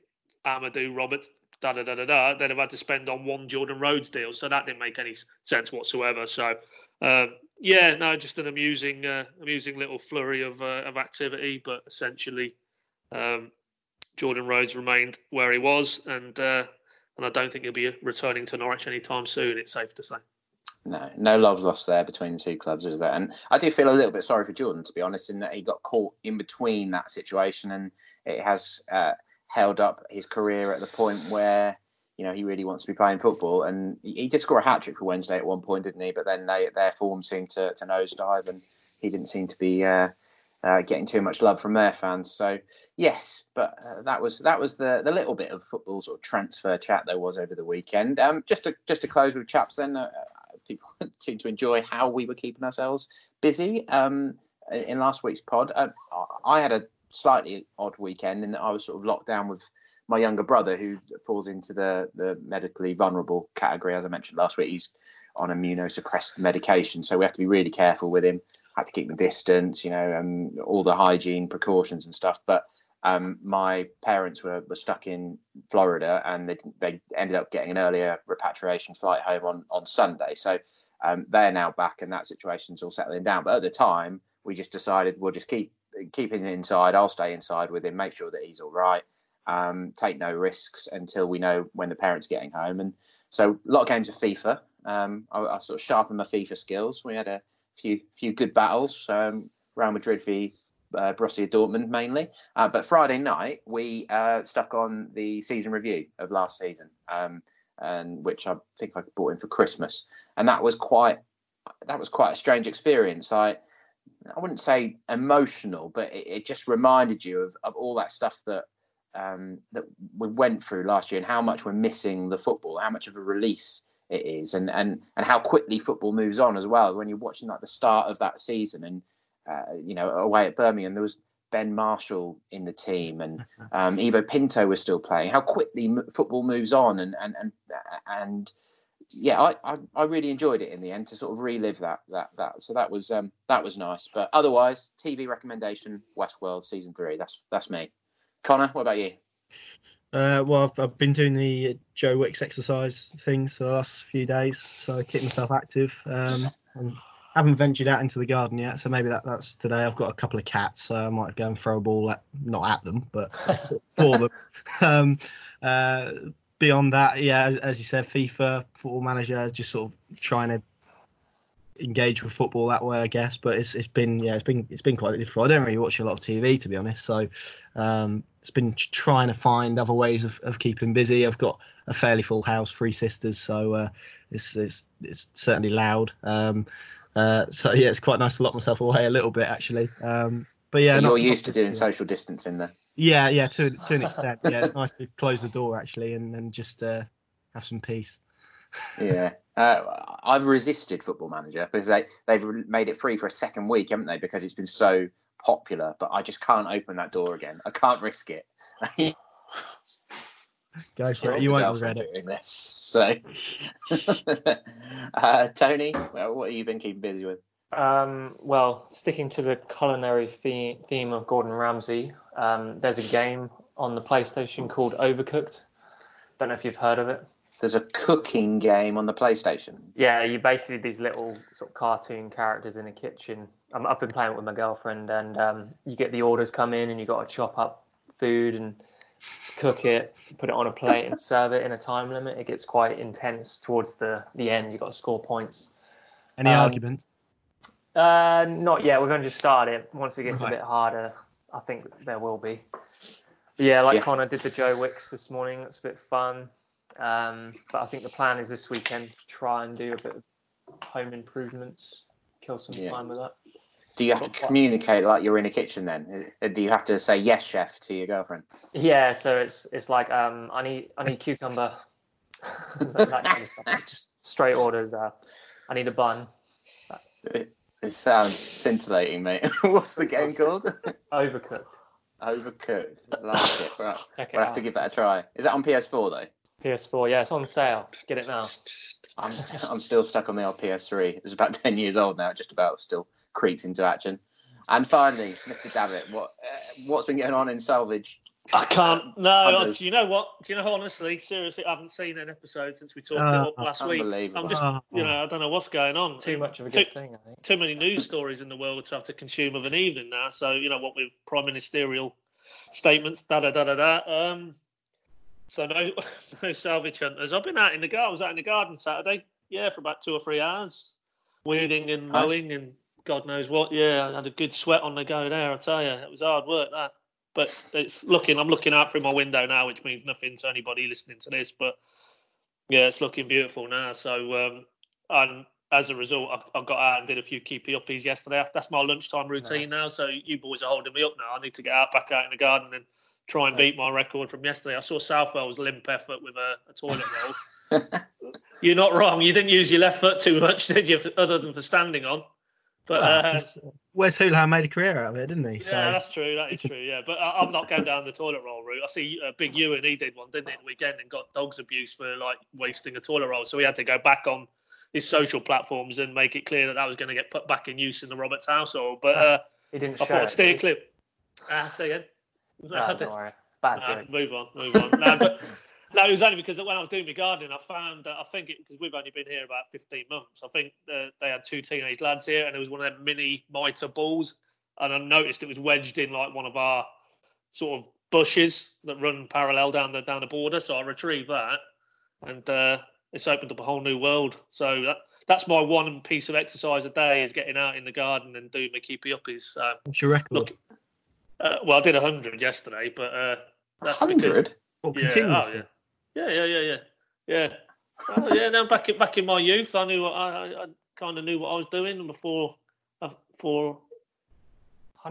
Amadou Roberts da da da da da, they'd have had to spend on one Jordan Rhodes deal. So that didn't make any sense whatsoever. So um, yeah, no, just an amusing, uh, amusing little flurry of uh, of activity, but essentially, um, Jordan Rhodes remained where he was, and uh, and I don't think he'll be returning to Norwich anytime soon. It's safe to say. No, no love lost there between the two clubs, is there? And I do feel a little bit sorry for Jordan, to be honest, in that he got caught in between that situation, and it has uh, held up his career at the point where you know he really wants to be playing football. And he, did score a hat trick for Wednesday at one point, didn't he? But then they, their form seemed to, to nosedive, and he didn't seem to be uh, uh, getting too much love from their fans. So yes, but uh, that was that was the the little bit of football sort of transfer chat there was over the weekend. Um, just to just to close with chaps, then uh, people seem to enjoy how we were keeping ourselves busy. Um, in last week's pod, uh, I had a slightly odd weekend in that I was sort of locked down with my younger brother, who falls into the the medically vulnerable category, as I mentioned last week. He's on immunosuppressed medication, so we have to be really careful with him I had to keep the distance, you know, um, all the hygiene precautions and stuff. But um, my parents were, were stuck in Florida and they, they ended up getting an earlier repatriation flight home on, on Sunday. So um, they're now back and that situation's all settling down. But at the time, we just decided we'll just keep keep him inside. I'll stay inside with him, make sure that he's all right, um, take no risks until we know when the parents getting home. And so a lot of games of FIFA. Um, I, I, sort of sharpened my FIFA skills. We had a few few good battles. Um, Real Madrid v uh, Borussia Dortmund mainly. Uh, but Friday night we uh, stuck on the season review of last season, um, and which I think I bought in for Christmas, and that was quite that was quite a strange experience. I I wouldn't say emotional, but it, it just reminded you of, of all that stuff that um, that we went through last year and how much we're missing the football, how much of a release it is, and and and how quickly football moves on as well. When you're watching like the start of that season, and uh, you know away at Birmingham, there was Ben Marshall in the team, and um, Ivo Pinto was still playing. How quickly m- football moves on, and and and and yeah, I, I, I really enjoyed it in the end to sort of relive that that that. So that was um that was nice. But otherwise, TV recommendation: Westworld season three. That's that's me. Connor, what about you? Uh, well, I've, I've, been doing the Joe Wicks exercise things for the last few days, so I keep myself active. Um, and haven't ventured out into the garden yet, so maybe that, that's today. I've got a couple of cats, so I might go and throw a ball at, not at them, but for them. Um, uh, beyond that, yeah, as, as, you said, FIFA Football Manager is just sort of trying to engage with football that way, I guess. But it's it's been yeah, it's been it's been quite difficult. I don't really watch a lot of TV to be honest, so um, it's been trying to find other ways of, of keeping busy. I've got a fairly full house, three sisters, so uh, it's it's it's certainly loud. Um, uh, so yeah, it's quite nice to lock myself away a little bit actually. Um, but yeah, so you're not, used not to doing social distancing there. Yeah, yeah, to to an extent. Yeah, it's nice to close the door actually and and just uh, have some peace. yeah. Uh, I've resisted Football Manager because they they've made it free for a second week, haven't they? Because it's been so popular. But I just can't open that door again. I can't risk it. Go for it. You won't regret it. Doing this. So, uh, Tony, well, what have you been keeping busy with? Um, well, sticking to the culinary theme, theme of Gordon Ramsay, um, there's a game on the PlayStation called Overcooked. Don't know if you've heard of it there's a cooking game on the PlayStation. Yeah, you basically these little sort of cartoon characters in a kitchen. I'm up and playing it with my girlfriend, and um, you get the orders come in, and you got to chop up food and cook it, put it on a plate, and serve it in a time limit. It gets quite intense towards the the end. You have got to score points. Any um, arguments? Uh, not yet. We're going to just start it. Once it gets right. a bit harder, I think there will be. But yeah, like yeah. Connor did the Joe Wicks this morning. It's a bit fun. Um, but I think the plan is this weekend to try and do a bit of home improvements, kill some yeah. time with that. Do you have to communicate like you're in a kitchen then? Do you have to say yes, chef, to your girlfriend? Yeah, so it's it's like um, I need I need cucumber, that kind of stuff. Just straight orders. Uh, I need a bun. It, it sounds scintillating, mate. What's the game called? Overcooked. Overcooked. Like it. Right. we'll have to give that a try. Is that on PS4 though? PS4, yeah, it's on sale. Get it now. I'm I'm still stuck on the old PS3. It's about ten years old now. Just about still creeps into action. And finally, Mr. Davitt, what uh, what's been going on in salvage? I can't. No, do you know what? Do you know honestly, seriously, I haven't seen an episode since we talked uh, it up last week. I'm just, uh, you know, I don't know what's going on. Too much of a good too, thing, I think. Too many news stories in the world to have to consume of an evening now. So you know what with prime ministerial statements, da da da da da. Um, so no, no salvage hunters. I've been out in the garden. I was out in the garden Saturday. Yeah, for about two or three hours, weeding and mowing nice. and God knows what. Yeah, I had a good sweat on the go there. I tell you, it was hard work that. But it's looking. I'm looking out through my window now, which means nothing to anybody listening to this. But yeah, it's looking beautiful now. So um, and as a result, I, I, got out and did a few keepy uppies yesterday. That's my lunchtime routine nice. now. So you boys are holding me up now. I need to get out back out in the garden and try and beat my record from yesterday. I saw Southwell's limp effort with a, a toilet roll. You're not wrong. You didn't use your left foot too much, did you? Other than for standing on. But uh, Wes Hoolahan made a career out of it, didn't he? So. Yeah, that's true. That is true. Yeah, but I, am not going down the toilet roll route. I see uh, Big Ewan. He did one, didn't he, the weekend, and got dogs abuse for like wasting a toilet roll. So he had to go back on his social platforms and make it clear that that was going to get put back in use in the Roberts household. But uh, he didn't. I thought a steer clip. Ah, say again. No, don't worry. Bad nah, Move on. Move on. no, but no, it was only because when I was doing my gardening, I found that I think it because we've only been here about 15 months. I think uh, they had two teenage lads here, and there was one of their mini mitre balls, and I noticed it was wedged in like one of our sort of bushes that run parallel down the down the border. So I retrieved that, and uh, it's opened up a whole new world. So that that's my one piece of exercise a day is getting out in the garden and doing my keepy uppies. Uh, What's your record? Look, uh, well, I did hundred yesterday, but uh, hundred. Well, continuously. Yeah, oh, yeah. Yeah, yeah, yeah, yeah, yeah. oh, yeah. Now back in back in my youth, I knew what, I, I kind of knew what I was doing before uh, before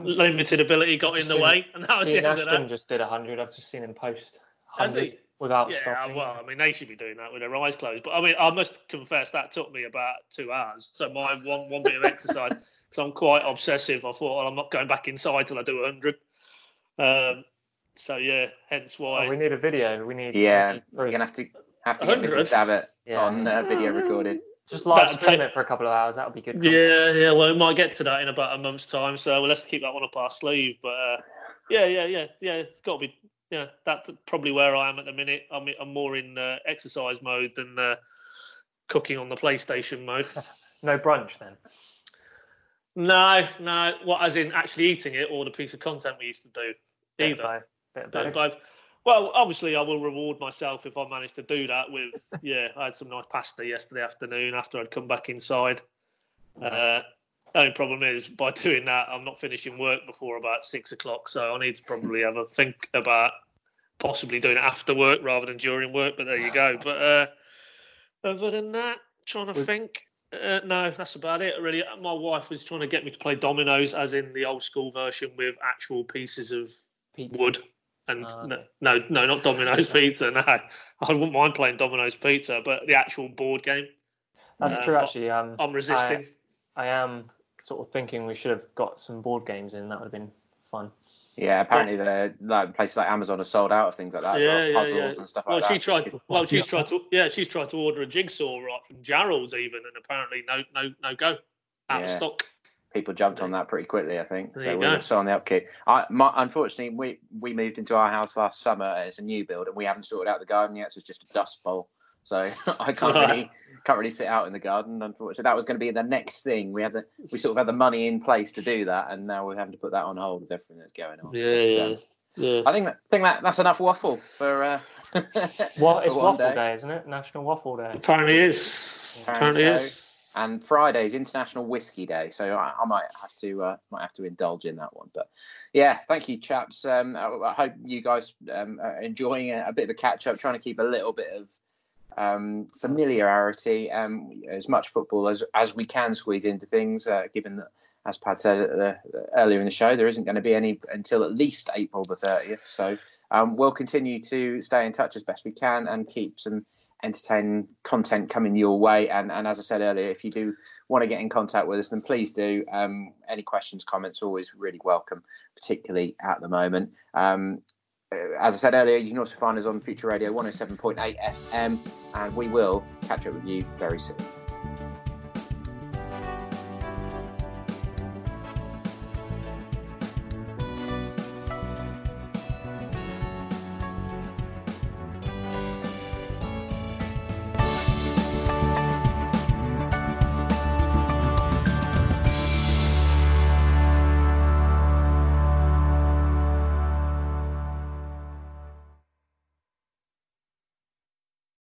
limited ability got in the way, and that was Ian the end Ashton of that. just did hundred. I've just seen him post hundred without yeah, stopping. well, I mean, they should be doing that with their eyes closed. But I mean, I must confess that took me about two hours. So my one one bit of exercise, because I'm quite obsessive. I thought, well, I'm not going back inside till I do hundred. Um, so yeah, hence why oh, we need a video. We need yeah. We're gonna have to have to get Mrs. Davitt yeah. on uh, video recorded. Just live stream it for a couple of hours. That would be good. Yeah, yeah. Well, we might get to that in about a month's time. So well, let's keep that one up our sleeve. But uh, yeah, yeah, yeah, yeah. It's got to be. Yeah, that's probably where I am at the minute. I'm, I'm more in uh, exercise mode than uh, cooking on the PlayStation mode. no brunch then. No, no. What, as in actually eating it, or the piece of content we used to do? Either. Bit of both. both. Well, obviously, I will reward myself if I manage to do that. With yeah, I had some nice pasta yesterday afternoon after I'd come back inside. Nice. Uh, only problem is by doing that, I'm not finishing work before about six o'clock, so I need to probably have a think about possibly doing it after work rather than during work. But there you go. But uh, other than that, trying to think. Uh, no, that's about it. Really, my wife was trying to get me to play dominoes, as in the old school version with actual pieces of Pizza. wood and uh, no, no, no, not Domino's Pizza. No, I wouldn't mind playing Domino's Pizza, but the actual board game. That's uh, true. Actually, um, I'm resisting. I, I, am sort of thinking we should have got some board games in. That would have been fun. Yeah, apparently the like places like Amazon are sold out of things like that. Yeah, well, puzzles yeah, yeah. and stuff well, like she that. Tried, well, she's tried to. Yeah, she's tried to order a jigsaw right from Jarrold's even, and apparently no, no, no go out yeah. of stock people jumped on that pretty quickly. I think there so. We were still on the upkeep. I, my, unfortunately, we we moved into our house last summer. It's a new build, and we haven't sorted out the garden yet. So it's just a dust bowl. So I can't really can't really sit out in the garden. Unfortunately, that was going to be the next thing. We had the we sort of had the money in place to do that, and now we're having to put that on hold with everything that's going on. Yeah, but, um, yeah. I think that, think that that's enough waffle for. Uh, well, it's waffle day. day. isn't it? National Waffle Day. Apparently is. Apparently, Apparently so. is and Friday is International Whiskey Day, so I, I might have to uh, might have to indulge in that one. But yeah, thank you, chaps. Um, I, I, hope you guys um, are enjoying a, a, bit of a catch up, trying to keep a little bit of um, familiarity, um, as much football as as we can squeeze into things, uh, given that. As Pad said uh, earlier in the show, there isn't going to be any until at least April the 30th. So um, we'll continue to stay in touch as best we can and keep some entertaining content coming your way. And, and as I said earlier, if you do want to get in contact with us, then please do. Um, any questions, comments, always really welcome, particularly at the moment. Um, uh, as I said earlier, you can also find us on Future Radio 107.8 FM, and we will catch up with you very soon.